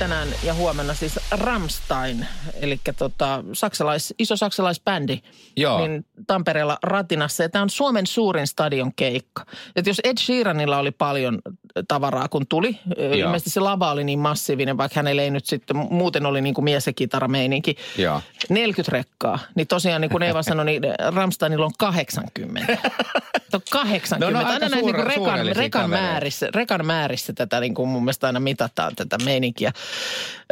Tänään ja huomenna siis Ramstein, eli tota, saksalais, iso saksalaisbändi, Joo. niin Tampereella Ratinassa. Ja tämä on Suomen suurin stadion keikka. Et jos Ed Sheeranilla oli paljon tavaraa, kun tuli, Joo. ilmeisesti se lava oli niin massiivinen, vaikka hänellä ei nyt sitten, muuten oli niin kuin mies- ja kitarameininki. Joo. 40 rekkaa. Niin tosiaan, niin kuin Eeva sanoi, niin Ramsteinilla on 80. on 80. No, no, aina näin niin kuin rekan, rekan, määrissä, rekan määrissä tätä niin kuin mun mielestä aina mitataan tätä meininkiä.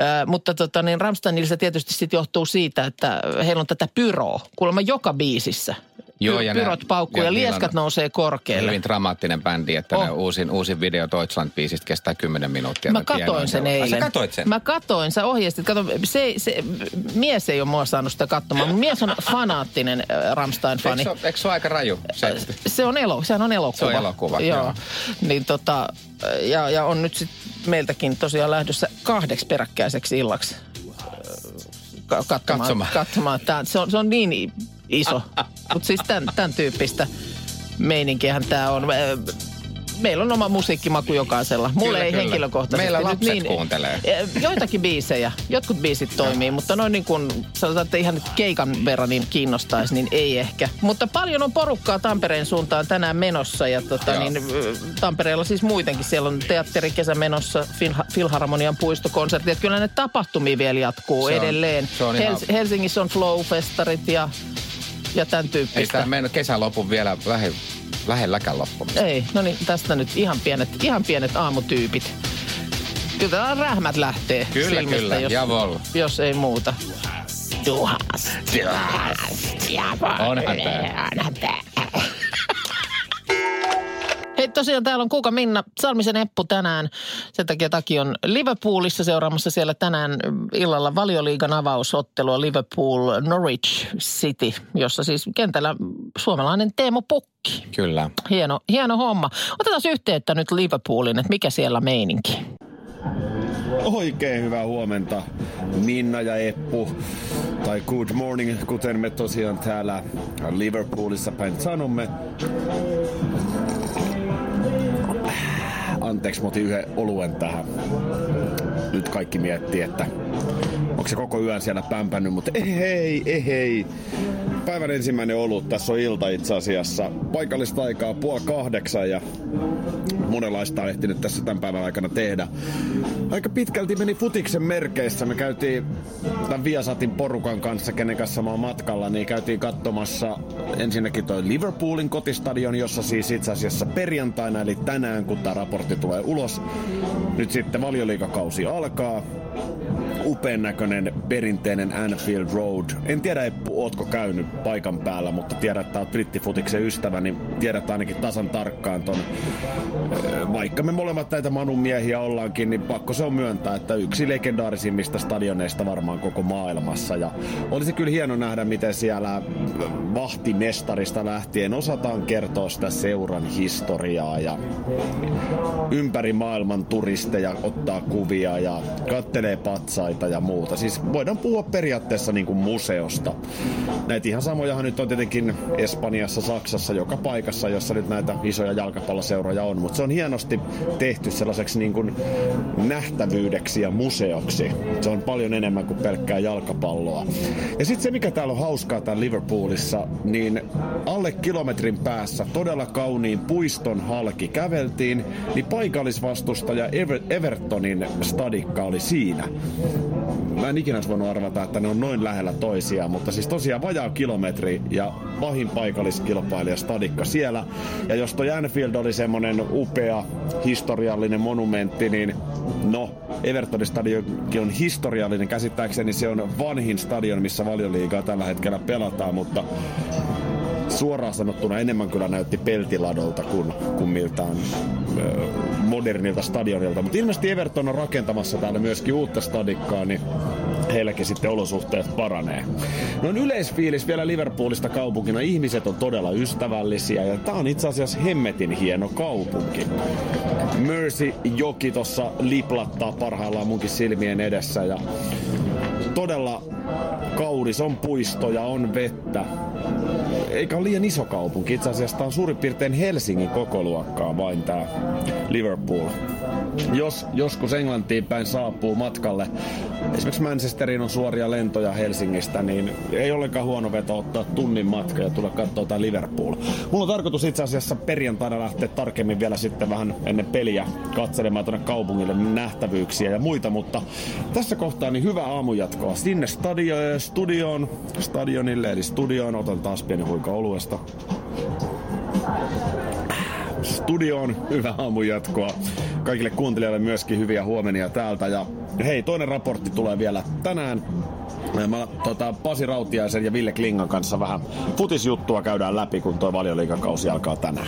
Ö, mutta tota, niin Ramsteinilla se tietysti sitten johtuu siitä, että heillä on tätä pyroa. Kuulemma joka biisissä. Joo, ja Pyrot paukkuu ja, ja lieskat on nousee korkealle. Hyvin dramaattinen bändi, että Oh. uusin, uusin video Deutschland-biisistä kestää 10 minuuttia. Mä katoin sen eilen. Sä katoit sen? Mä katoin, sä ohjeistit. Kato, se, se, mies ei ole mua saanut sitä katsomaan. Mun mies on fanaattinen äh, Ramstein-fani. Eikö se, ole- eikö se ole aika raju? Se, Se on, elo, sehän on elokuva. Se on elokuva, joo. joo. Niin tota, ja, ja on nyt sit meiltäkin tosiaan lähdössä kahdeksi peräkkäiseksi illaksi äh, ka- katsomaan. Katsomaan. katsomaan. Tää, se, on, se on niin iso. Mutta siis tämän, tämän tyyppistä meininkiähän tämä on. Äh, Meillä on oma musiikkimaku jokaisella. Mulle Kyllä, ei kyllä. henkilökohtaisesti Meillä nyt niin- lapset kuuntelee. Eh, Joitakin biisejä, jotkut biisit toimii, mutta noin niin kuin sanotaan, että ihan nyt keikan verran niin kiinnostaisi, niin ei ehkä. Mutta paljon on porukkaa Tampereen suuntaan tänään menossa ja tota, Joo. niin, ö, Tampereella siis muitenkin. Siellä on teatterikesä menossa, Filha- Filharmonian puistokonsertti. Että kyllä ne tapahtumia vielä jatkuu Se on- edelleen. se on ihan- Helsingissä on Flow-festarit ja, ja tämän ei tyyppistä. tämä mennyt kesän lopun vielä lähe, lähelläkään loppumista. Ei, no niin, tästä nyt ihan pienet, ihan pienet aamutyypit. Kyllä täällä rähmät lähtee Kyllä, silmistä, kyllä, jos, javol. jos ei muuta. Duhas, duhas, javol. Onhan tää. Onhan tää. Hei tosiaan täällä on Kuuka Minna, Salmisen Eppu tänään. Sen takia Taki on Liverpoolissa seuraamassa siellä tänään illalla valioliigan avausottelua Liverpool Norwich City, jossa siis kentällä suomalainen Teemu Pukki. Kyllä. Hieno, hieno homma. Otetaan yhteyttä nyt Liverpoolin, että mikä siellä meininki. Oikein hyvää huomenta, Minna ja Eppu. Tai good morning, kuten me tosiaan täällä Liverpoolissa päin sanomme. Anteeksi, mä otin yhden oluen tähän. Nyt kaikki miettii, että onko se koko yön siellä pämpännyt, mutta ei hei, ei hei. Päivän ensimmäinen olut, tässä on ilta itse asiassa. Paikallista aikaa puoli kahdeksan ja monenlaista on ehtinyt tässä tämän päivän aikana tehdä. Aika pitkälti meni futiksen merkeissä. Me käytiin tämän Viasatin porukan kanssa, kenen kanssa mä oon matkalla, niin käytiin katsomassa ensinnäkin toi Liverpoolin kotistadion, jossa siis itse asiassa perjantaina, eli tänään, kun tämä raportti tulee ulos, nyt sitten valioliikakausi alkaa upean näköinen perinteinen Anfield Road. En tiedä, ootko käynyt paikan päällä, mutta tiedät, että oot brittifutiksen ystävä, niin tiedät ainakin tasan tarkkaan ton. Vaikka me molemmat näitä Manun miehiä ollaankin, niin pakko se on myöntää, että yksi legendaarisimmista stadioneista varmaan koko maailmassa. Ja olisi kyllä hieno nähdä, miten siellä vahtimestarista lähtien osataan kertoa sitä seuran historiaa ja ympäri maailman turisteja ottaa kuvia ja kattelee patsaita ja muuta. Siis voidaan puhua periaatteessa niin kuin museosta. Näitä ihan samojahan nyt on tietenkin Espanjassa, Saksassa, joka paikassa, jossa nyt näitä isoja jalkapalloseuroja on. Mutta se on hienosti tehty sellaiseksi niin kuin nähtävyydeksi ja museoksi. Se on paljon enemmän kuin pelkkää jalkapalloa. Ja sitten se, mikä täällä on hauskaa täällä Liverpoolissa, niin alle kilometrin päässä todella kauniin puiston halki käveltiin, niin paikallisvastustaja Ever- Evertonin stadikka oli siinä. Mä en ikinä olisi voinut arvata, että ne on noin lähellä toisiaan, mutta siis tosiaan vajaa kilometri ja pahin paikalliskilpailija stadikka siellä. Ja jos toi Anfield oli semmonen upea historiallinen monumentti, niin no, Evertonin stadionkin on historiallinen. Käsittääkseni se on vanhin stadion, missä valioliigaa tällä hetkellä pelataan, mutta suoraan sanottuna enemmän kyllä näytti peltiladolta kuin, kuin miltään modernilta stadionilta. Mutta ilmeisesti Everton on rakentamassa täällä myöskin uutta stadikkaa, niin heilläkin sitten olosuhteet paranee. No yleisfiilis vielä Liverpoolista kaupunkina. Ihmiset on todella ystävällisiä ja tää on itse asiassa hemmetin hieno kaupunki. Mersey joki tossa liplattaa parhaillaan munkin silmien edessä ja todella kaunis, on puistoja, on vettä. Eikä ole liian iso kaupunki. Itse asiassa tämä on suurin piirtein Helsingin kokoluokkaa vain tämä Liverpool. Jos joskus Englantiin päin saapuu matkalle, esimerkiksi Manchesteriin on suoria lentoja Helsingistä, niin ei ollenkaan huono veto ottaa tunnin matka ja tulla katsoa tämä Liverpool. Mulla on tarkoitus itse asiassa perjantaina lähteä tarkemmin vielä sitten vähän ennen peliä katselemaan tuonne kaupungille nähtävyyksiä ja muita, mutta tässä kohtaa niin hyvä aamujatkoa sinne stadio, studioon, stadionille eli studioon. Otan taas pieni huika oluesta studioon. Hyvää aamujatkoa. Kaikille kuuntelijoille myöskin hyviä huomenia täältä. Ja hei, toinen raportti tulee vielä tänään. Mä, tota, Pasi Rautiaisen ja Ville Klingan kanssa vähän futisjuttua käydään läpi, kun tuo valioliikakausi alkaa tänään.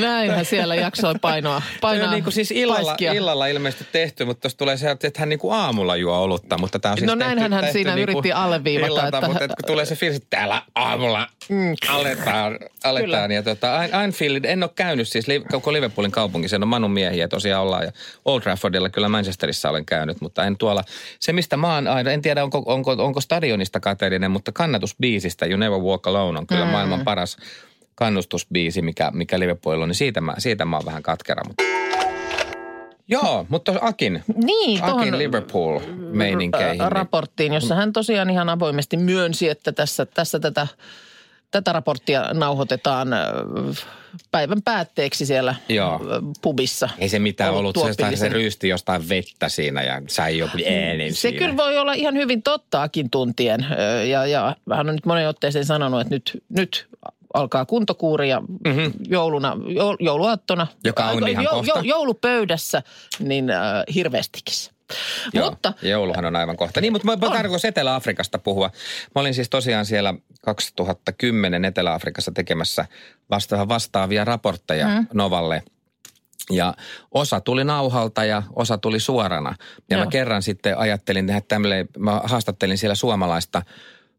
Näinhän siellä jaksoi painoa. painaa niin kuin siis illalla, paiskia. illalla ilmeisesti tehty, mutta tuossa tulee se, että hän niin kuin aamulla juo olutta, mutta tämä on siis No tehty, näinhän hän tehty siinä niin yritti alleviivata, Illalta, että- mutta että kun tulee se fiilis, että täällä aamulla mm. aletaan, aletaan. Ja tota, Anfield, en ole käynyt siis koko Liverpoolin kaupunki, sen on Manun miehiä tosiaan ollaan. Ja Old Traffordilla kyllä Manchesterissa olen käynyt, mutta en tuolla. Se mistä mä oon aina, en tiedä onko, onko, onko stadionista kateellinen, mutta kannatusbiisistä You Never Walk Alone on kyllä mm. maailman paras kannustusbiisi, mikä, mikä Liverpoolilla on, niin siitä mä, siitä mä oon vähän katkera. Mutta... Joo, mutta Akin, Niin, Akin Liverpool-meininkeihin. raporttiin, jossa hän tosiaan ihan avoimesti myönsi, että tässä, tässä tätä, tätä raporttia nauhoitetaan päivän päätteeksi siellä Joo. ö, pubissa. Ei se mitään ollut, se, se ryysti jostain vettä siinä ja sai joku äänen Se siinä. kyllä voi olla ihan hyvin tottaakin tuntien. Ö, Ja, ja hän on nyt monen otteeseen sanonut, että nyt, nyt alkaa kuntokuuri ja mm-hmm. jouluna, joul, jouluaattona. Joka on ihan kohta. joulupöydässä, niin äh, hirveästikissä. Joo, Mutta jouluhan on aivan kohta. Niin, mutta mä tarkoitus Etelä-Afrikasta puhua. Mä olin siis tosiaan siellä 2010 Etelä-Afrikassa tekemässä vasta- vastaavia raportteja mm. Novalle. Ja osa tuli nauhalta ja osa tuli suorana. Ja Joo. mä kerran sitten ajattelin tehdä tämmöinen, mä haastattelin siellä suomalaista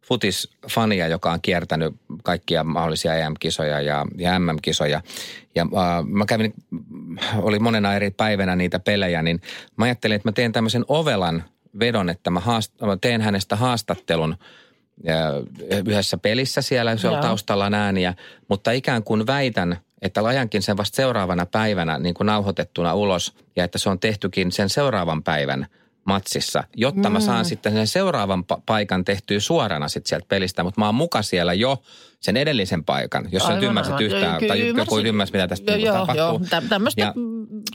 futisfania, joka on kiertänyt kaikkia mahdollisia EM-kisoja ja, ja MM-kisoja. Ja äh, mä kävin, oli monena eri päivänä niitä pelejä, niin mä ajattelin, että mä teen tämmöisen ovelan vedon, että mä, haast, mä teen hänestä haastattelun ja yhdessä pelissä siellä, se on taustalla ääniä, mutta ikään kuin väitän, että ajankin sen vasta seuraavana päivänä niin kuin nauhoitettuna ulos ja että se on tehtykin sen seuraavan päivän matsissa, jotta mä saan sitten sen seuraavan pa- paikan tehtyä suorana sitten sieltä pelistä, mutta mä oon muka siellä jo sen edellisen paikan, jos sä nyt ymmärsit yhtään, Kyllä tai joku ymmärsi, mitä tästä Joo, niinku joo, tapahtuu. joo. Tä- Tämmöistä Ja-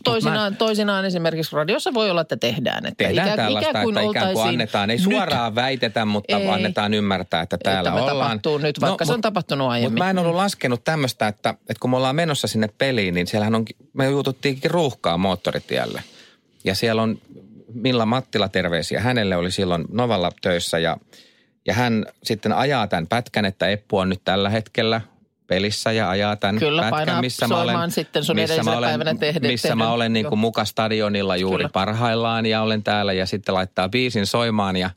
toisinaan, toisinaan esimerkiksi radiossa voi olla, että tehdään. Että Tehdään ikään, tällaista, ikään kuin että ikään kuin annetaan, ei nyt, suoraan väitetä, mutta Ei. annetaan ymmärtää, että täällä Tämä ollaan. tapahtuu nyt, vaikka se on tapahtunut aiemmin. Mutta mä en ollut laskenut tämmöistä, että, että kun me ollaan menossa sinne peliin, niin siellähän on, me juututtiinkin ruuhkaa moottoritielle. Ja siellä on Milla Mattila terveisiä. Hänelle oli silloin Novalla töissä ja, ja hän sitten ajaa tämän pätkän, että Eppu on nyt tällä hetkellä pelissä ja ajaa tämän Kyllä, pätkän, missä mä olen, sitten sun missä mä olen, päivänä missä mä tehdyn- olen niin kuin muka stadionilla juuri Kyllä. parhaillaan ja olen täällä ja sitten laittaa biisin soimaan ja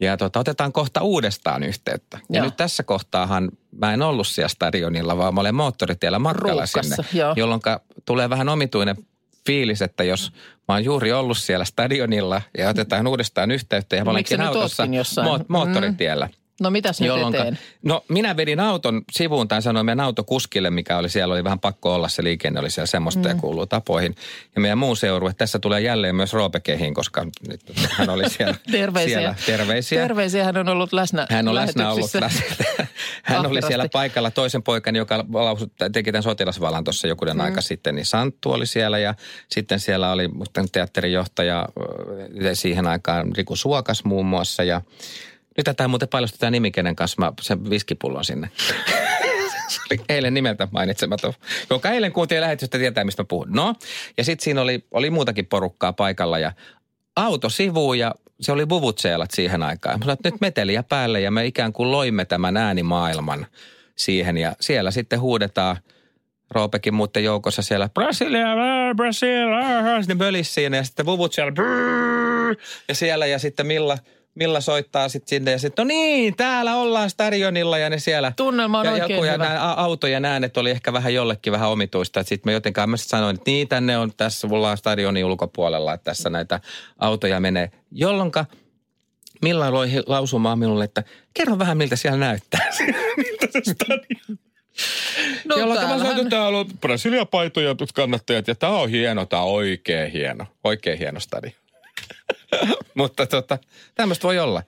ja tota, otetaan kohta uudestaan yhteyttä. Ja Joo. nyt tässä kohtaahan mä en ollut siellä stadionilla, vaan mä olen moottoritiellä matkalla Ruuhkassa, sinne. joo. Jolloin tulee vähän omituinen fiilis, että jos mä oon juuri ollut siellä stadionilla ja otetaan uudestaan yhteyttä ja mä No miksi olenkin autossa mo- moottoritiellä. No mitäs nyt Jolloinka, eteen? no minä vedin auton sivuun tai sanoin meidän autokuskille, mikä oli siellä, oli vähän pakko olla, se liikenne oli siellä semmoista mm. ja kuuluu tapoihin. Ja meidän muu seuru, että tässä tulee jälleen myös Roope Kehin, koska nyt hän oli siellä. Terveisiä. Siellä. Terveisiä. Terveisiä, hän on ollut läsnä Hän on läsnä ollut läsnä. Hän oli siellä paikalla toisen poikani, joka teki tämän sotilasvalan tuossa jokunen mm. aika sitten, niin Santtu oli siellä ja sitten siellä oli musta teatterijohtaja ö, siihen aikaan Riku Suokas muun muassa ja nyt tätä muuten paljastui tämä nimi, kenen kanssa mä sen viskipullon sinne. Eilen nimeltä mainitsematon, joka eilen kuuntelin lähetystä tietää, mistä mä puhun. No, ja sitten siinä oli, oli muutakin porukkaa paikalla ja auto sivuun ja se oli vuvutseelat siihen aikaan. Mä sanoin, että nyt meteliä päälle ja me ikään kuin loimme tämän äänimaailman siihen ja siellä sitten huudetaan Roopekin muuten joukossa siellä Brasilia, äh, Brasilia, mölis siinä ja sitten vuvut siellä ja siellä ja sitten Milla, Milla soittaa sitten sinne ja sitten, no niin, täällä ollaan stadionilla ja ne siellä. Tunnelma on ja, oikein joku, ja hyvä. nämä a- autojen äänet oli ehkä vähän jollekin vähän omituista. Sitten mä jotenkin mä sit sanoin, että niin tänne on tässä, mulla on stadionin ulkopuolella, että tässä näitä autoja menee. Jolloinka Milla loi lausumaan minulle, että kerro vähän miltä siellä näyttää. miltä se stadion. No, Jolloin mä sanoin, että täällä on Brasilia-paitoja kannattajat ja tämä on hieno, tämä on oikein hieno. Oikein hieno stadion. Mutta tota, tämmöistä voi olla.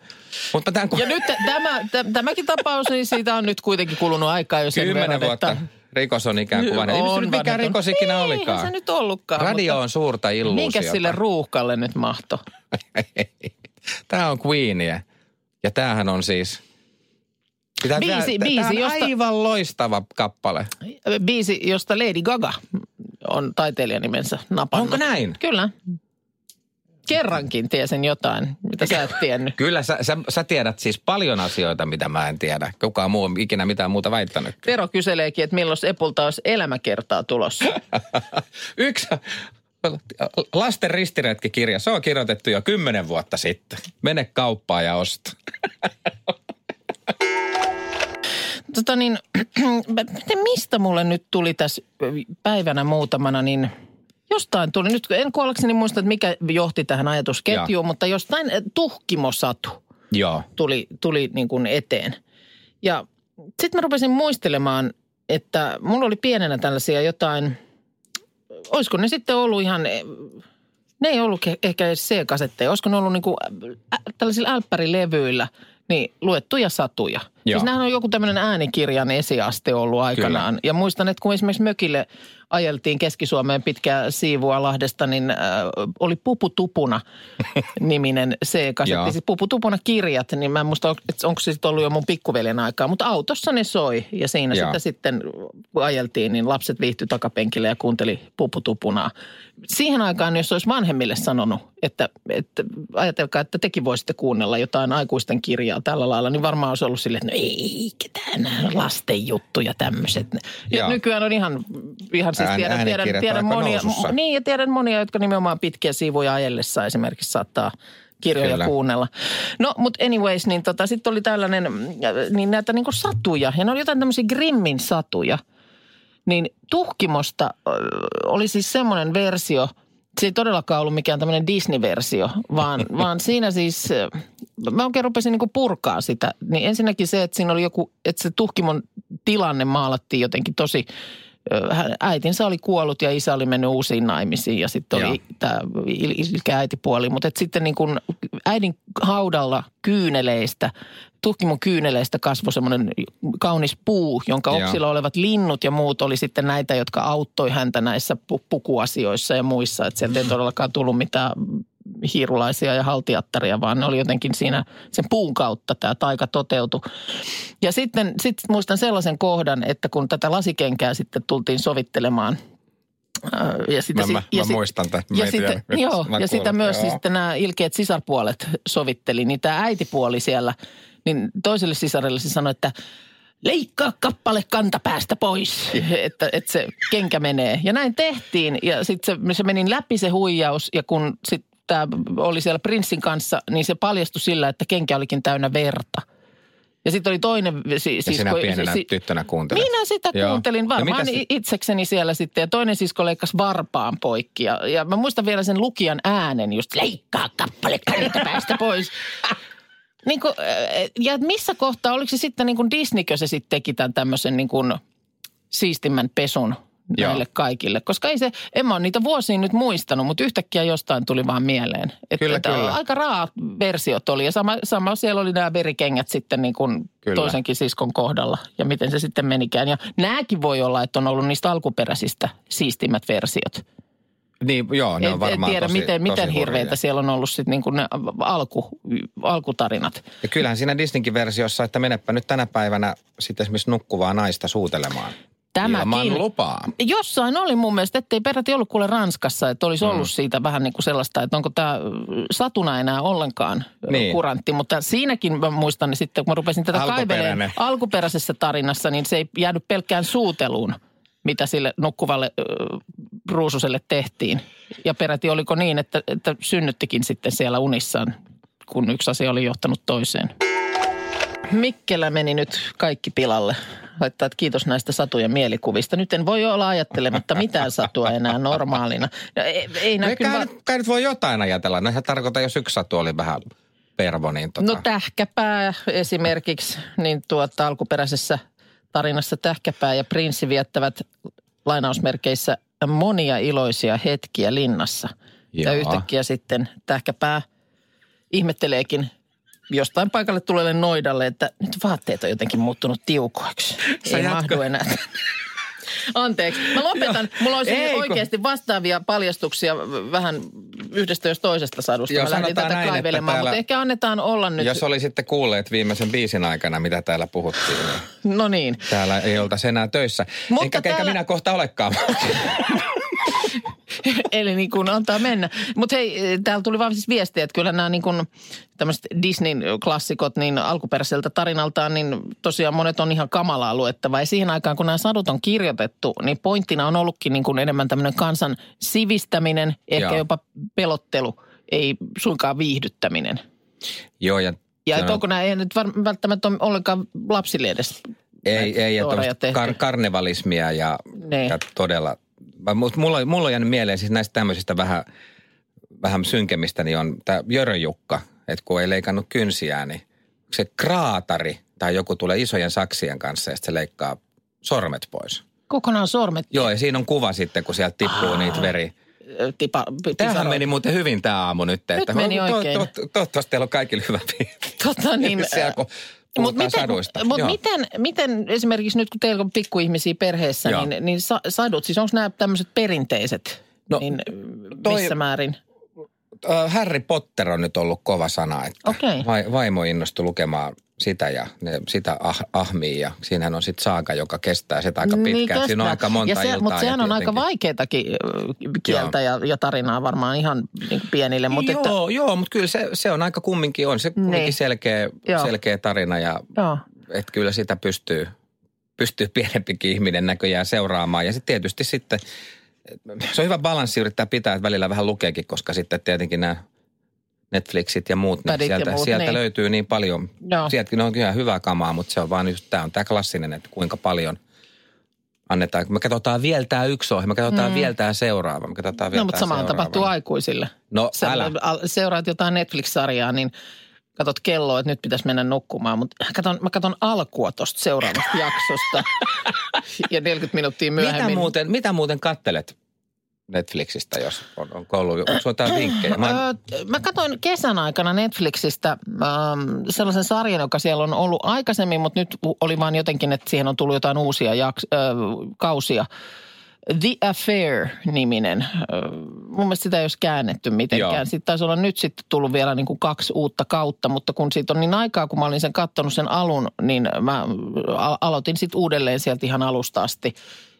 Mutta tämän, Ja nyt tämä, t- tämäkin tapaus, niin siitä on nyt kuitenkin kulunut aikaa jo sen kymmenen verran, vuotta että... rikos on ikään kuin vanha. Ei se nyt mikä vanhentunut. rikos ikinä Ei, olikaan. se nyt ollutkaan. Radio on suurta mutta illuusiota. Minkä sille ruuhkalle nyt mahto? Tämä on Queenia. Ja tämähän on siis... Sitä, Biisi- tää, biisi, tää on josta- aivan loistava kappale. Biisi, josta Lady Gaga on taiteilijanimensä napannut. Onko näin? Kyllä. Kerrankin tiesin jotain, mitä sä et tiennyt. Kyllä, sä, sä, sä tiedät siis paljon asioita, mitä mä en tiedä. Kukaan muu on ikinä mitään muuta väittänyt. Tero kyseleekin, että milloin Epulta olisi elämäkertaa tulossa. Yksi lasten ristiretkikirja, se on kirjoitettu jo kymmenen vuotta sitten. Mene kauppaan ja osta. Tota niin, mistä mulle nyt tuli tässä päivänä muutamana, niin jostain tuli, nyt en kuollakseni muista, että mikä johti tähän ajatusketjuun, Joo. mutta jostain eh, tuhkimosatu Joo. tuli, tuli niin kuin eteen. Ja sitten mä rupesin muistelemaan, että mulla oli pienenä tällaisia jotain, olisiko ne sitten ollut ihan, ne ei ollut ehkä edes C-kasetteja, olisiko ne ollut niin kuin ä, tällaisilla älppärilevyillä, niin luettuja satuja. Joo. Siis on joku tämmöinen äänikirjan esiaste ollut aikanaan. Ja muistan, että kun esimerkiksi mökille ajeltiin Keski-Suomeen pitkää siivua Lahdesta, niin äh, oli Puputupuna niminen. C-kasetti. Siis Puputupuna kirjat, niin mä en muista, että onko se sitten ollut jo mun pikkuveljen aikaa. Mutta autossa ne soi ja siinä Joo. sitä sitten kun ajeltiin, niin lapset viihtyi takapenkille ja kuunteli Puputupunaa. Siihen aikaan, jos olisi vanhemmille sanonut, että, että ajatelkaa, että tekin voisitte kuunnella jotain aikuisten kirjaa tällä lailla, niin varmaan olisi ollut silleen, että no ei, ketään lasten juttuja tämmöiset. Ja nykyään on ihan, ihan siis Ään- tiedän, tiedän, tiedän monia, nousussa. niin ja tiedän monia, jotka nimenomaan pitkiä siivuja ajellessa esimerkiksi saattaa kirjoja Kyllä. kuunnella. No, mutta anyways, niin tota, sitten oli tällainen, niin näitä niin kuin satuja, ja ne oli jotain tämmöisiä Grimmin satuja. Niin Tuhkimosta oli siis semmoinen versio, se ei todellakaan ollut mikään tämmöinen Disney-versio, vaan, vaan siinä siis, ö, mä oikein rupesin niin purkaa sitä. Niin ensinnäkin se, että siinä oli joku, että se Tuhkimon tilanne maalattiin jotenkin tosi, äitinsä oli kuollut ja isä oli mennyt uusiin naimisiin ja sitten oli tämä ilkeä äitipuoli. Mutta sitten niin kuin äidin haudalla kyyneleistä, tuhkimon kyyneleistä kasvoi semmoinen kaunis puu, jonka Joo. oksilla olevat linnut ja muut oli sitten näitä, jotka auttoi häntä näissä pu- pukuasioissa ja muissa. Että sieltä ei todellakaan tullut mitään hiirulaisia ja haltijattaria, vaan ne oli jotenkin siinä sen puun kautta tämä taika toteutui. Ja sitten sit muistan sellaisen kohdan, että kun tätä lasikenkää sitten tultiin sovittelemaan ää, ja sitä, Mä, mä, ja mä si- muistan tämän. Mä ja sitten, tiedä, joo, ja sitä myös Joo. siis sitten nämä ilkeät sisarpuolet sovitteli, niin tämä äitipuoli siellä, niin toiselle sisarelle se sanoi, että leikkaa kappale kantapäästä pois, että, että se kenkä menee. Ja näin tehtiin ja sitten se, se meni läpi se huijaus ja kun sitten tämä oli siellä prinssin kanssa, niin se paljastui sillä, että kenkä olikin täynnä verta. Ja sitten oli toinen si- Ja sisko. sinä pienenä tyttönä kuuntelet. Minä sitä Joo. kuuntelin Ja varmaan si- i- itsekseni siellä sitten. Ja toinen sisko leikkasi varpaan poikki. Ja, ja mä muistan vielä sen lukijan äänen just, leikkaa kappale kantapäästä pois. Niin kuin, ja missä kohtaa, oliko se sitten niin kuin Disneykö se sitten teki tämän tämmöisen niin kuin siistimmän pesun Joo. näille kaikille? Koska ei se, en mä ole niitä vuosiin nyt muistanut, mutta yhtäkkiä jostain tuli vaan mieleen. Että, Kyllä, että kyllä. Aika raat versiot oli ja sama, sama siellä oli nämä verikengät sitten niin kuin Kyllä. toisenkin siskon kohdalla ja miten se sitten menikään. Ja nämäkin voi olla, että on ollut niistä alkuperäisistä siistimmät versiot. Niin, joo, ne En, on varmaan en tiedä, tosi, miten, tosi miten hirveitä siellä on ollut sitten niin ne alku, alkutarinat. Ja kyllähän siinä Disneykin versiossa, että menepä nyt tänä päivänä sitten esimerkiksi nukkuvaa naista suutelemaan. Tämäkin. Ilman lupaa. Jossain oli mun mielestä, ettei peräti ollut kuule Ranskassa, että olisi ollut siitä vähän niin kuin sellaista, että onko tämä satuna enää ollenkaan Niin. kurantti. Mutta siinäkin mä muistan, niin sitten kun mä rupesin tätä kaiveleen alkuperäisessä tarinassa, niin se ei jäänyt pelkkään suuteluun, mitä sille nukkuvalle ö, ruususelle tehtiin. Ja peräti oliko niin, että, että synnyttikin sitten siellä unissaan kun yksi asia oli johtanut toiseen. Mikkelä meni nyt kaikki pilalle. Laittaa, että kiitos näistä satujen mielikuvista. Nyt en voi olla ajattelematta mitään satua enää normaalina. Ja ei, ei No, kai, va- kai nyt voi jotain ajatella. No se tarkoittaa, jos yksi satu oli vähän pervo, niin tota... No tähkäpää esimerkiksi, niin tuota alkuperäisessä tarinassa tähkäpää ja prinssi viettävät lainausmerkeissä monia iloisia hetkiä linnassa. Ja Jaa. yhtäkkiä sitten tähkäpää ihmetteleekin jostain paikalle tulelle noidalle, että nyt vaatteet on jotenkin muuttunut tiukoiksi. Sä Ei jatko- mahdu enää. Anteeksi, mä lopetan. Mulla olisi Ei, kun- oikeasti vastaavia paljastuksia vähän yhdestä jos toisesta sadusta. Joo, mä lähdin tätä näin, kaivelemaan, täällä- mutta ehkä annetaan olla nyt. Jos olisitte kuulleet viimeisen biisin aikana, mitä täällä puhuttiin, niin No niin. täällä ei oltaisi enää töissä. Mutta Enkä, enkä täällä- minä kohta olekaan. Eli niin kuin antaa mennä. Mutta hei, täällä tuli vaan siis viestiä, että kyllä nämä niin kuin tämmöiset Disneyn klassikot niin alkuperäiseltä tarinaltaan, niin tosiaan monet on ihan kamalaa luettavaa. Ja siihen aikaan, kun nämä sadut on kirjoitettu, niin pointtina on ollutkin niin kuin enemmän tämmöinen kansan sivistäminen, ehkä Joo. jopa pelottelu, ei suinkaan viihdyttäminen. Joo, ja, Ja on- onko nämä ei nyt var- välttämättä ole ollenkaan lapsille edes ei, ei, ja kar- karnevalismia ja, Niin. ja todella... Mä- mut Mulla, mulla on jäänyt mieleen siis näistä tämmöisistä vähän, vähän synkemistä, niin on tämä Jöröjukka, että kun ei leikannut kynsiään, niin se kraatari tai joku tulee isojen saksien kanssa ja sitten se leikkaa sormet pois. kokonaan sormet Joo, ja siinä on kuva sitten, kun sieltä tippuu niitä veri. tipa, Tämähän meni muuten hyvin tämä aamu nyt. Että meni to- oikein. To, to, toivottavasti teillä on kaikilla hyvä. Tota niin, Siellä, kun Mutta miten, saduista. mut Joo. miten, miten esimerkiksi nyt kun teillä on pikkuihmisiä perheessä, Joo. niin, niin sa, sadut, siis onko nämä tämmöiset perinteiset, No, niin toi- missä määrin? Harry Potter on nyt ollut kova sana. Että vai, vaimo innostui lukemaan sitä ja ne, sitä ah, ahmii ja siinähän on sitten saaga, joka kestää sitä aika pitkään. Niin Siinä on kestää. aika monta ja se, iltaa. Mutta sehän on aika vaikeatakin kieltä ja, ja tarinaa varmaan ihan niin pienille. Mutta että, joo, joo, mutta kyllä se, se on aika kumminkin on. Se kumminkin Niin. selkeä, Joo. selkeä tarina ja joo. että kyllä sitä pystyy, pystyy pienempikin ihminen näköjään seuraamaan. Ja sitten tietysti sitten, se on hyvä balanssi yrittää pitää, että välillä vähän lukeekin, koska sitten tietenkin nämä Netflixit ja muut, niin Pädit sieltä, muut, sieltä niin. löytyy niin paljon. Joo. Sieltäkin on ihan hyvää kamaa, mutta se on vaan just, tämä on tämä klassinen, että kuinka paljon annetaan. Me katsotaan vielä tämä yksi ohjelma, me katsotaan mm. vielä tämä seuraava, me katsotaan vielä No, mutta tää sama seuraava. tapahtuu aikuisille. No, Sä älä. seuraat jotain Netflix-sarjaa, niin katot kelloa, että nyt pitäisi mennä nukkumaan. Mutta katon, mä katon alkua tuosta seuraavasta jaksosta. ja 40 minuuttia myöhemmin. Mitä muuten, mitä muuten kattelet Netflixistä, jos on, on ollut, onko sulla jotain vinkkejä? Mä, Öö, mä katsoin kesän aikana Netflixistä ähm, sellaisen sarjan, joka siellä on ollut aikaisemmin, mutta nyt oli vaan jotenkin, että siihen on tullut jotain uusia jaks- äh, kausia. The Affair-niminen. Äh, mun mielestä sitä ei olisi käännetty mitenkään. Joo. Sitten taisi olla nyt sitten tullut vielä niin kuin kaksi uutta kautta, mutta kun siitä on niin aikaa, kun mä olin sen kattonut sen alun, niin mä al- aloitin sitten uudelleen sieltä ihan alusta asti.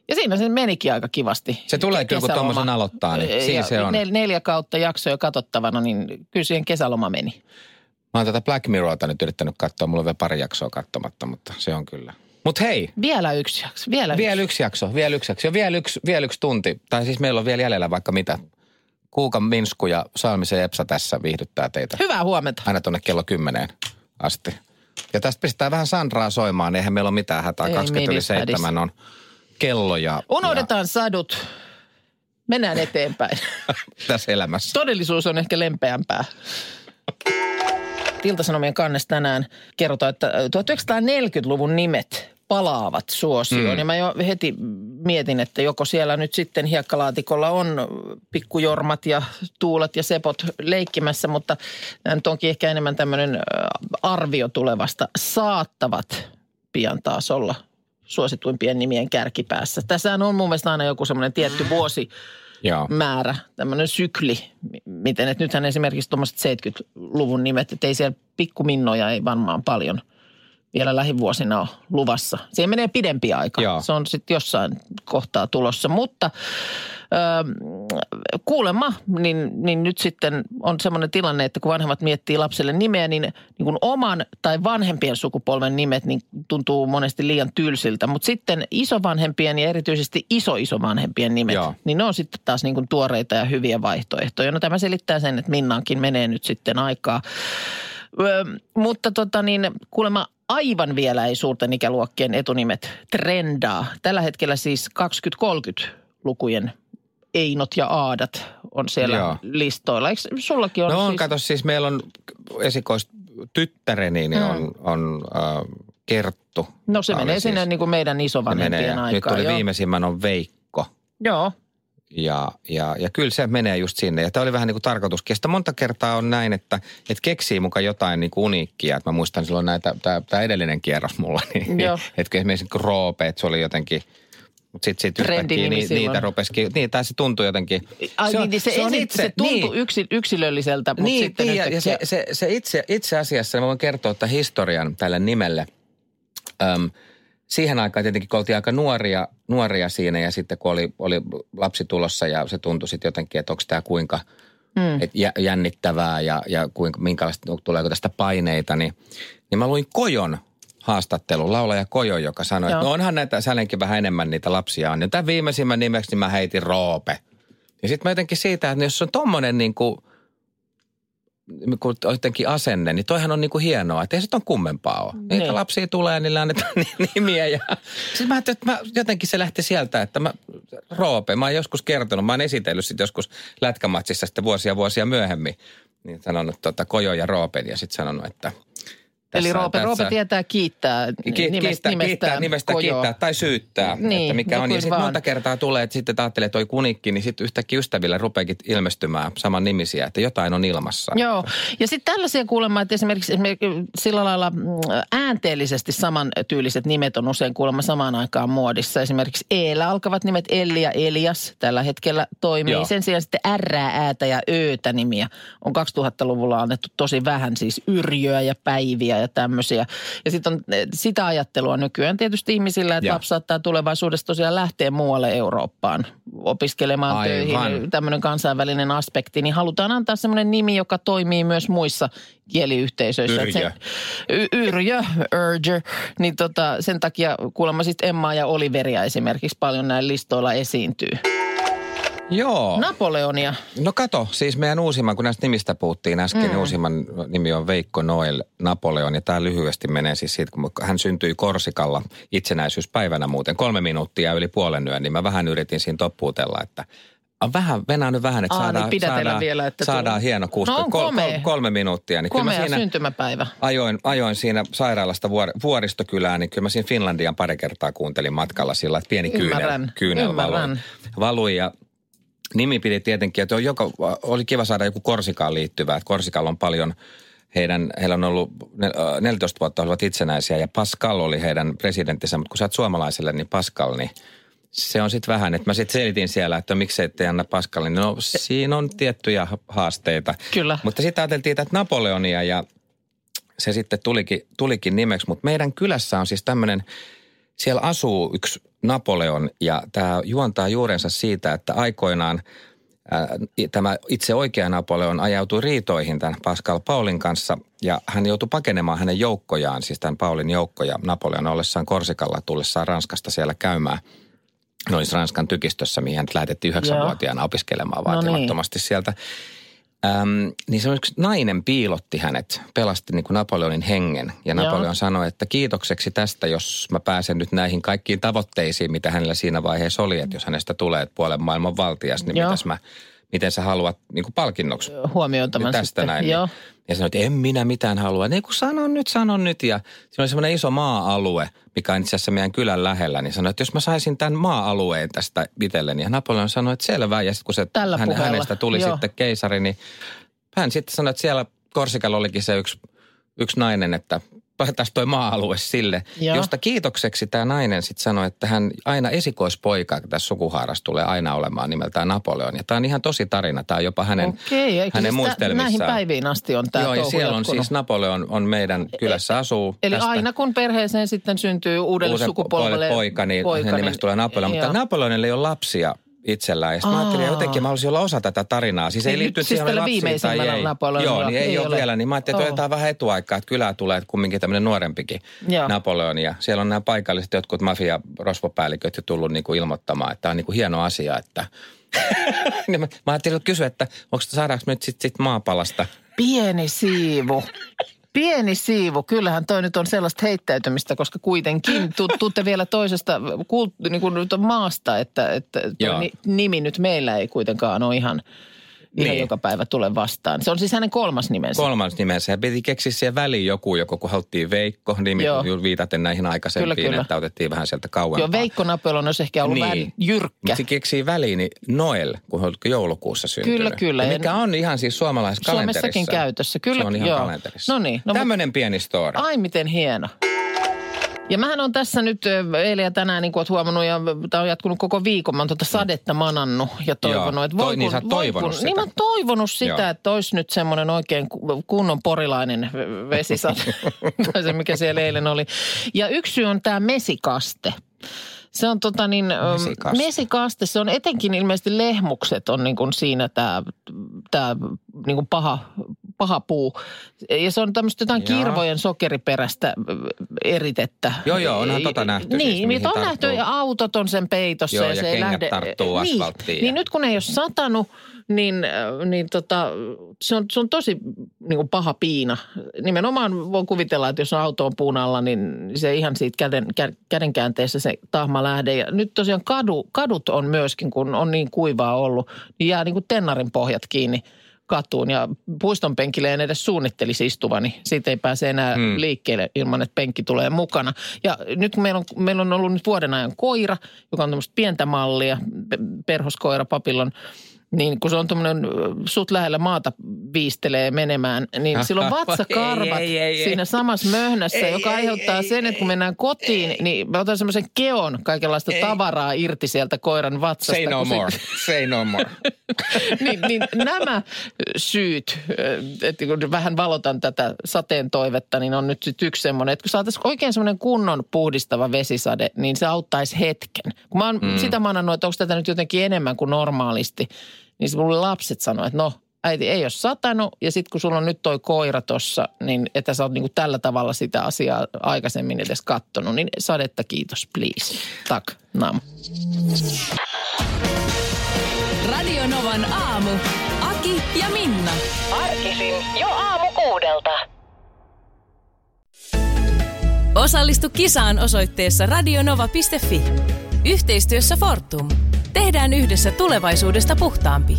Ja siinä se menikin aika kivasti. Se tulee kyllä, kun tommosen aloittaa, niin siinä Ja se on. Nel, neljä kautta jaksoja katsottavana, niin kyllä siihen kesäloma meni. Mä oon tätä Black Mirrorta nyt yrittänyt katsoa, mulla on vielä pari jaksoa katsomatta, mutta se on kyllä. Mutta hei, Vielä yksi jakso, vielä, vielä yksi jakso, vielä yksi jakso, ja vielä yksi, vielä yksi tunti. Tai siis meillä on vielä jäljellä vaikka mitä. Kuukan Minsku ja Salmisen Epsa tässä viihdyttää teitä. Hyvää huomenta. Aina tuonne kello kymmeneen asti. Ja tästä pistää vähän Sandraa soimaan, niin eihän meillä ole mitään hätää. Ei 20 yli minipädissä. 7 on kello ja, Unohdetaan sadut. Mennään eteenpäin. tässä elämässä. Todellisuus on ehkä lempeämpää. Iltasanomien kannessa tänään kerrotaan, että 1940-luvun nimet palaavat suosioon. Mm. Ja mä jo heti mietin, että joko siellä nyt sitten hiekkalaatikolla on pikkujormat ja tuulet ja sepot leikkimässä, mutta tämä nyt onkin ehkä enemmän tämmöinen ö, arvio tulevasta. Saattavat pian taas olla suosituimpien nimien kärkipäässä. Tässä on mun mielestä aina joku semmoinen tietty vuosi Joo. määrä, tämmöinen sykli, mi- miten, että nythän esimerkiksi tuommoiset 70-luvun nimet, että ei siellä pikkuminnoja ei varmaan paljon vielä lähivuosina on luvassa. Siihen menee pidempi aika. Joo. Se on sitten jossain kohtaa tulossa. Mutta ö, kuulemma, niin, niin nyt sitten on semmoinen tilanne, että kun vanhemmat miettii lapselle nimeä, niin, niin kuin oman tai vanhempien sukupolven nimet niin tuntuu monesti liian tylsiltä. Mutta sitten isovanhempien ja erityisesti iso-isovanhempien nimet, Joo. niin ne on sitten taas niin kuin tuoreita ja hyviä vaihtoehtoja. No tämä selittää sen, että Minnaankin menee nyt sitten aikaa. Ö, mutta tota niin, kuulemma aivan vielä ei suurten ikäluokkien etunimet trendaa. Tällä hetkellä siis 20-30 lukujen Einot ja Aadat on siellä Joo. Listoilla. Eikö sullakin on No on, siis... kato siis meillä on esikoistyttäreni, niin on, on äh, Kerttu. No se menee sinne siis- niin kuin meidän isovanhempien ja Nyt aikaan. tuli viimeisimmän on Veikko. Joo, Ja, ja, ja kyllä se menee just sinne. Ja tämä oli vähän niin kuin tarkoituskin. Ja sitä monta kertaa on näin, että, että keksii mukaan jotain niin kuin uniikkia. Että mä muistan silloin näitä, tämä, tämä edellinen kierros mulla. Niin, että esimerkiksi kun Roope, että se oli jotenkin... Mutta sitten sit yhtäkkiä ni, niitä rupesikin, niin, tai se tuntui jotenkin. Ai se, niin, niin se, se, ensin, se tuntui niin, yksi, yksilölliseltä, mutta niin, sitten niin, ja, ja se, yhtäkkiä- se, se itse, itse asiassa, mä voin kertoa että historian tälle nimelle. Öm, siihen aikaan tietenkin, kun oltiin aika nuoria, nuoria siinä ja sitten kun oli, oli lapsi tulossa ja se tuntui sitten jotenkin, että onko tämä kuinka mm. et jä- jännittävää ja, ja kuinka, minkälaista, tuleeko tästä paineita, niin, niin mä luin Kojon haastattelun, laulaja Kojo, joka sanoi, Joo. että no onhan näitä, sällenkin vähän enemmän niitä lapsia on. Ja tämän viimeisimmän nimeksi niin mä heitin Roope. Ja sitten mä jotenkin siitä, että jos on tommonen niin kuin, jotenkin asenne, niin toihan on niinku hienoa, että ei se on kummempaa ole. Niitä Niin. lapsia tulee, niille annetaan ni- nimiä. Ja... Sitten mä että mä, jotenkin se lähti sieltä, että mä, Roope, mä oon joskus kertonut, mä oon esitellyt sitten joskus lätkämatsissa sitten vuosia vuosia myöhemmin. Niin sanonut tota, Kojo ja Roopen ja sitten sanonut, että... Eli tässä- Roope, tässä- Roope tietää kiittää Ki- nimestä, kiittää, nimestään kiittää, nimestä kiittää tai syyttää, Niin, että mikä no on. Ja sitten monta kertaa tulee, että sitten ajattelee, toi kunikki, niin sitten yhtäkkiä ystäville rupeakin ilmestymään saman nimisiä, että jotain on ilmassa. Joo, ja sitten tällaisia kuulemma, että esimerkiksi, esimerkiksi sillä lailla mm, äänteellisesti samantyyliset nimet on usein kuulemma samaan aikaan muodissa. Esimerkiksi Eellä alkavat nimet Elli ja Elias tällä hetkellä toimii. Joo. Sen sijaan sitten R, äätä ja Öötä nimiä on 2000-luvulla annettu tosi vähän, siis Yrjöä ja Päiviä ja tämmöisiä. Ja sitten on eh, sitä ajattelua nykyään tietysti ihmisillä, että lapsi saattaa tulevaisuudessa tosiaan lähteä muualle Eurooppaan opiskelemaan Aivan. töihin tämmöinen kansainvälinen aspekti, niin halutaan antaa semmoinen nimi, joka toimii myös muissa kieliyhteisöissä. Yrjö. Et Se, y- yrjö, urger, niin tota, sen takia kuulemma sitten Emmaa ja Oliveria esimerkiksi paljon näillä listoilla esiintyy. Joo. Napoleonia. No kato, siis meidän uusimman, kun näistä nimistä puhuttiin äsken, mm. niin uusimman nimi on Veikko Noel Napoleon. Ja tämä lyhyesti menee siis siitä, kun hän syntyi Korsikalla itsenäisyyspäivänä muuten. Kolme minuuttia yli puolen yön, niin mä vähän yritin siinä toppuutella, että on vähän, venää nyt vähän, että Aa, saadaan, niin saadaan, vielä, että saadaan hieno kuusi. No on komea. kolme minuuttia. Niin kyllä mä Komea siinä syntymäpäivä. ajoin, ajoin siinä sairaalasta vuor, vuoristokylään, niin kyllä mä siinä Finlandian pari kertaa kuuntelin matkalla sillä, että pieni kyynel, Ymmärrän, kyynel valui, ymmärrän. valui. Ja nimi pidi tietenkin, että on joka, oli kiva saada joku Korsikaan liittyvää. Että Korsikalla on paljon, heidän, heillä on ollut nel- äh, 14 vuotta olivat itsenäisiä ja Pascal oli heidän presidenttinsä, mutta kun sä oot suomalaiselle, niin Pascal, niin se on sitten vähän, että mä sitten selitin siellä, että miksi ette anna Pascalin. No siinä on tiettyjä haasteita. Kyllä. Mutta sitten ajateltiin, että Napoleonia ja se sitten tulikin, tulikin nimeksi. Mutta meidän kylässä on siis tämmöinen, siellä asuu yksi Napoleon ja tämä juontaa juurensa siitä, että aikoinaan ää, tämä itse oikea Napoleon ajautui riitoihin tämän Pascal Paulin kanssa ja hän joutui pakenemaan hänen joukkojaan, siis tämän Paulin joukkoja Napoleon ollessaan Korsikalla tullessaan Ranskasta siellä käymään. Ne olisi Ranskan tykistössä, mihin hänet lähetettiin yhdeksänvuotiaana opiskelemaan No niin. vaatimattomasti sieltä. Äm, niin se on yksi nainen piilotti hänet, pelasti niin kuin Napoleonin hengen. Ja Joo. Napoleon sanoi, että kiitokseksi tästä, jos mä pääsen nyt näihin kaikkiin tavoitteisiin, mitä hänellä siinä vaiheessa oli. Että jos hänestä tulee puolen maailman valtias, niin Joo. mitäs mä, miten sä haluat niin kuin palkinnoksi Huomioon tämän tästä sitten. näin. Joo. Niin, ja sanoi, että en minä mitään halua. Niin kun sanon nyt, sanon nyt. Ja siinä oli semmoinen iso maa-alue, mikä on itse asiassa meidän kylän lähellä. Niin sanoi, että jos mä saisin tämän maa-alueen tästä itselleni. Ja Napoleon sanoi, että selvä. Ja sitten kun se Tällä hän, puheella. hänestä tuli Joo. sitten keisari, niin hän sitten sanoi, että siellä Korsikalla olikin se yksi, yksi nainen, että tässä toi maa-alue sille, Joo. josta kiitokseksi tämä nainen sitten sanoi, että hän aina esikoispoika tässä sukuhaarassa tulee aina olemaan nimeltään Napoleon. Ja tämä on ihan tosi tarina, tämä on jopa hänen, Okei, hänen siis muistelmissaan. näihin päiviin asti on tämä Joo, ja siellä on jatkunut? siis Napoleon on meidän kylässä asuu. Eli tästä aina kun perheeseen sitten syntyy uudelle uuden sukupolvelle poika, niin poika, hänen nimestä tulee Napoleon. Mutta joo. Napoleonilla ei ole lapsia itsellään. Ja sitten mä ajattelin, että jotenkin mä haluaisin olla osa tätä tarinaa. Siis ei Niin liitty nyt siihen, siis tällä lapsia tai ei. Napoleonilla Joo, niin ei, ei ole ole. vielä. Niin mä ajattelin, että Oo. otetaan vähän etuaikaa, että kylään tulee kumminkin tämmöinen nuorempikin Joo. Napoleon. Ja siellä on nämä paikalliset jotkut mafia rosvopäälliköt jo tullut niin kuin ilmoittamaan, että tämä on niin kuin hieno asia, että... niin mä, mä ajattelin kysyä, että onko saadaanko me nyt sitten sit maapalasta Pieni siivu. Pieni siivu. Kyllähän toi nyt on sellaista heittäytymistä, koska kuitenkin tu, tuutte vielä toisesta kult, niin kuin nyt on maasta, että, että ni, nimi nyt meillä ei kuitenkaan ole ihan, ihan Niin. joka päivä tule vastaan. Se on siis hänen kolmas nimensä. kolmas nimensä. Ja piti keksiä siihen väliin joku, joku kun haluttiin Veikko, nimi Joo. viitaten näihin aikaisempiin, Kyllä, kyllä. että otettiin vähän sieltä kauempaa. Joo, Veikko Napoleon olisi ehkä ollut niin. vähän jyrkkä. Mutta se keksii väliin niin Noel, kun hän on joulukuussa syntynyt. Kyllä, kyllä. Ja mikä on ihan siis suomalaisessa kalenterissa. Suomessakin käytössä. Kyllä, se on ihan joo. kalenterissa. No niin, no mut- Tämmöinen pieni story. Ai miten hieno. Ja mähän on tässä nyt eilen ja tänään, niin kuin olet huomannut, ja tämä on jatkunut koko viikon. Mä oon tuota sadetta manannut ja toivonut, Joo. että Toi- voi niin kun, sä oot voi toivonut kun, sitä. Niin mä oon toivonut sitä, Joo. että olisi nyt semmoinen oikein ku- kunnon porilainen vesisade, tai se mikä siellä eilen oli. Ja yksi syy on tämä mesikaste. Se on tota niin, Mesikaste. mesikaste, se on etenkin ilmeisesti lehmukset on niin kuin siinä tämä tää, niin kuin paha, paha puu. Ja se on tämmöistä jotain Joo. kirvojen sokeriperäistä eritettä. Joo, joo, onhan tota nähty Niin, siis, niin mihin on tarttuu. nähty ja autot on sen peitossa. Joo, ja, ja se ei lähde, tarttuu niin, asfalttiin Niin ja- nyt kun ei ole satanut, niin, niin tota, se, on, se on tosi niin kuin paha piina. Nimenomaan voin kuvitella, että jos on auto on puun alla, niin se ihan siitä käden, kä- kädenkäänteessä se tahma lähde. Ja nyt tosiaan kadu, kadut on myöskin, kun on niin kuivaa ollut, niin jää niin kuin tennarin pohjat kiinni katuun. Ja puiston penkille en edes suunnittelisi istuvani. Siitä ei pääse enää hmm. liikkeelle ilman, että penkki tulee mukana. Ja nyt kun meillä on, meillä on ollut nyt vuoden ajan koira, joka on tämmöistä pientä mallia, pe- perhoskoira, papillon, niin kun se on tuommoinen sut lähellä maata viistelee menemään, niin silloin vatsakarvat Ei, ei, ei, ei. siinä samassa möhnässä, Ei, joka aiheuttaa ei, sen, että kun mennään kotiin, niin mä otan semmoisen keon kaikenlaista tavaraa irti sieltä koiran vatsasta. Say no se- more. Say no more. niin, niin nämä syyt, että kun vähän valotan tätä sateen toivetta, niin on nyt sit yksi semmoinen, että kun saataisiin oikein semmoinen kunnon puhdistava vesisade, niin se auttaisi hetken. Kun mä oon mm. sitä manannut, että onko tätä nyt jotenkin enemmän kuin normaalisti, niin se mulle lapset sanoo, että no äiti ei ole satanut ja sitten kun sulla on nyt toi koira tossa, niin että sä oot niinku tällä tavalla sitä asiaa aikaisemmin edes kattonut, niin sadetta kiitos please. Tak, nam. Radio Novan aamu. Aki ja Minna. Arkisin jo aamu kuudelta. Osallistu kisaan osoitteessa radionova.fi. Yhteistyössä Fortum. Tehdään yhdessä tulevaisuudesta puhtaampi.